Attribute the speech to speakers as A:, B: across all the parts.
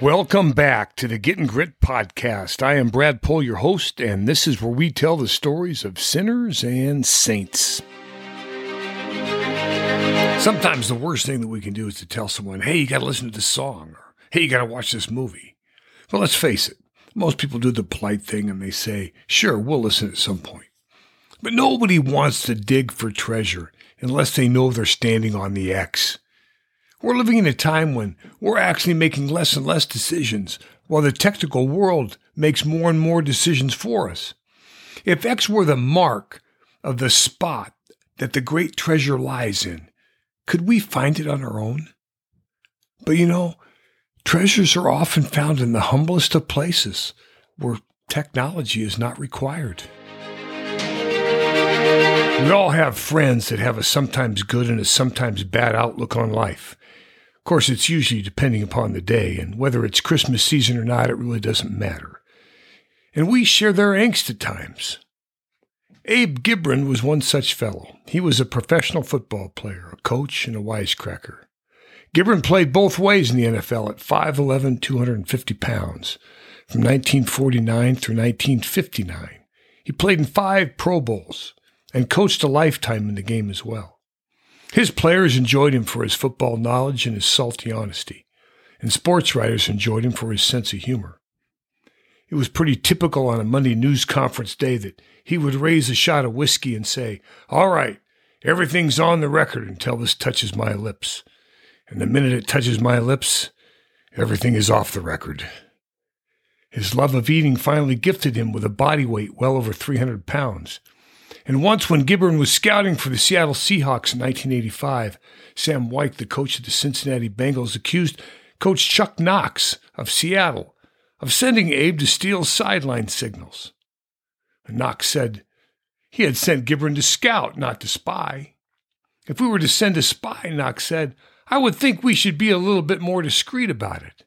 A: Welcome back to the Getting Grit podcast. I am Brad Pohl, your host, and this is where we tell the stories of sinners and saints. Sometimes the worst thing that we can do is to tell someone, hey, you got to listen to this song, or hey, you got to watch this movie. But let's face it, most people do the polite thing and they say, sure, we'll listen at some point. But nobody wants to dig for treasure unless they know they're standing on the X. We're living in a time when we're actually making less and less decisions, while the technical world makes more and more decisions for us. If X were the mark of the spot that the great treasure lies in, could we find it on our own? But you know, treasures are often found in the humblest of places where technology is not required. We all have friends that have a sometimes good and a sometimes bad outlook on life. Of course, it's usually depending upon the day, and whether it's Christmas season or not, it really doesn't matter. And we share their angst at times. Abe Gibron was one such fellow. He was a professional football player, a coach, and a wisecracker. Gibron played both ways in the NFL at 5'11, 250 pounds, from 1949 through 1959. He played in five Pro Bowls and coached a lifetime in the game as well. His players enjoyed him for his football knowledge and his salty honesty, and sports writers enjoyed him for his sense of humor. It was pretty typical on a Monday news conference day that he would raise a shot of whiskey and say, All right, everything's on the record until this touches my lips. And the minute it touches my lips, everything is off the record. His love of eating finally gifted him with a body weight well over 300 pounds and once, when Gibron was scouting for the Seattle Seahawks in 1985, Sam Wyche, the coach of the Cincinnati Bengals, accused Coach Chuck Knox of Seattle of sending Abe to steal sideline signals. And Knox said he had sent Gibron to scout, not to spy. If we were to send a spy, Knox said, I would think we should be a little bit more discreet about it.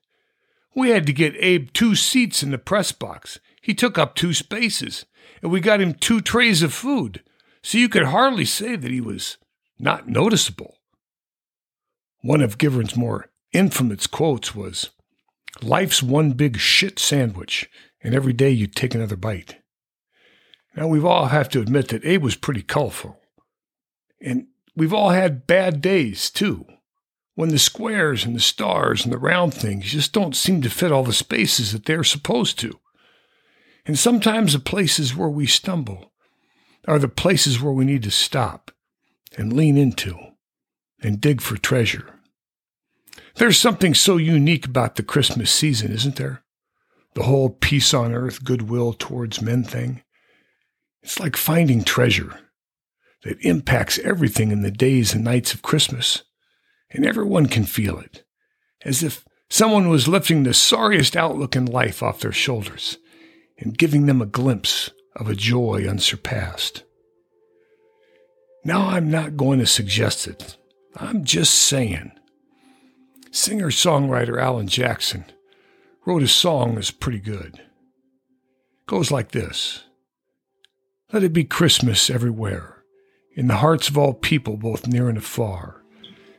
A: We had to get Abe two seats in the press box. He took up two spaces and we got him two trays of food, so you could hardly say that he was not noticeable. One of Gibron's more infamous quotes was Life's one big shit sandwich, and every day you take another bite. Now, we've all have to admit that Abe was pretty colorful. And we've all had bad days, too, when the squares and the stars and the round things just don't seem to fit all the spaces that they're supposed to. And sometimes the places where we stumble are the places where we need to stop and lean into and dig for treasure. There's something so unique about the Christmas season, isn't there? The whole peace on earth, goodwill towards men thing. It's like finding treasure that impacts everything in the days and nights of Christmas, and everyone can feel it, as if someone was lifting the sorriest outlook in life off their shoulders and giving them a glimpse of a joy unsurpassed. Now, I'm not going to suggest it. I'm just saying. Singer songwriter Alan Jackson wrote a song that's pretty good. It goes like this Let it be Christmas everywhere, in the hearts of all people, both near and afar.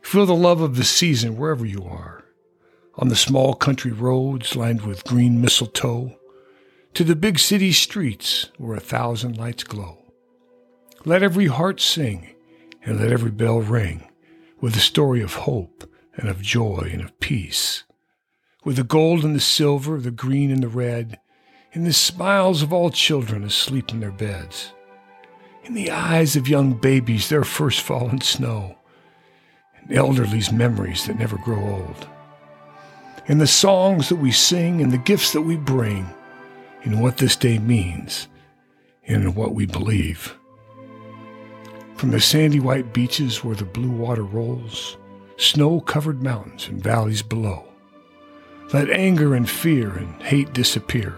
A: Feel the love of the season wherever you are. On the small country roads lined with green mistletoe, to the big city streets where a thousand lights glow. Let every heart sing and let every bell ring with a story of hope and of joy and of peace. With the gold and the silver, the green and the red, in the smiles of all children asleep in their beds, in the eyes of young babies their first fallen snow, and elderly's memories that never grow old, in the songs that we sing and the gifts that we bring in what this day means and in what we believe. From the sandy white beaches where the blue water rolls, snow covered mountains and valleys below, let anger and fear and hate disappear,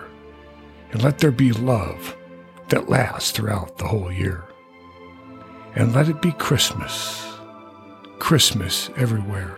A: and let there be love that lasts throughout the whole year. And let it be Christmas, Christmas everywhere.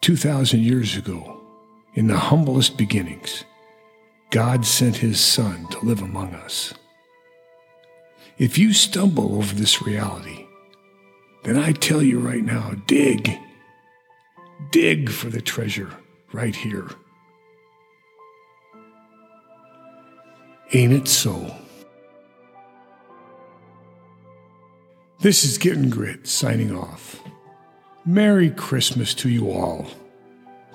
A: Two thousand years ago, in the humblest beginnings, God sent his Son to live among us. If you stumble over this reality, then I tell you right now dig. Dig for the treasure right here. Ain't it so? This is Getting Grit signing off. Merry Christmas to you all.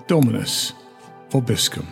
A: Dominus Vobiscum.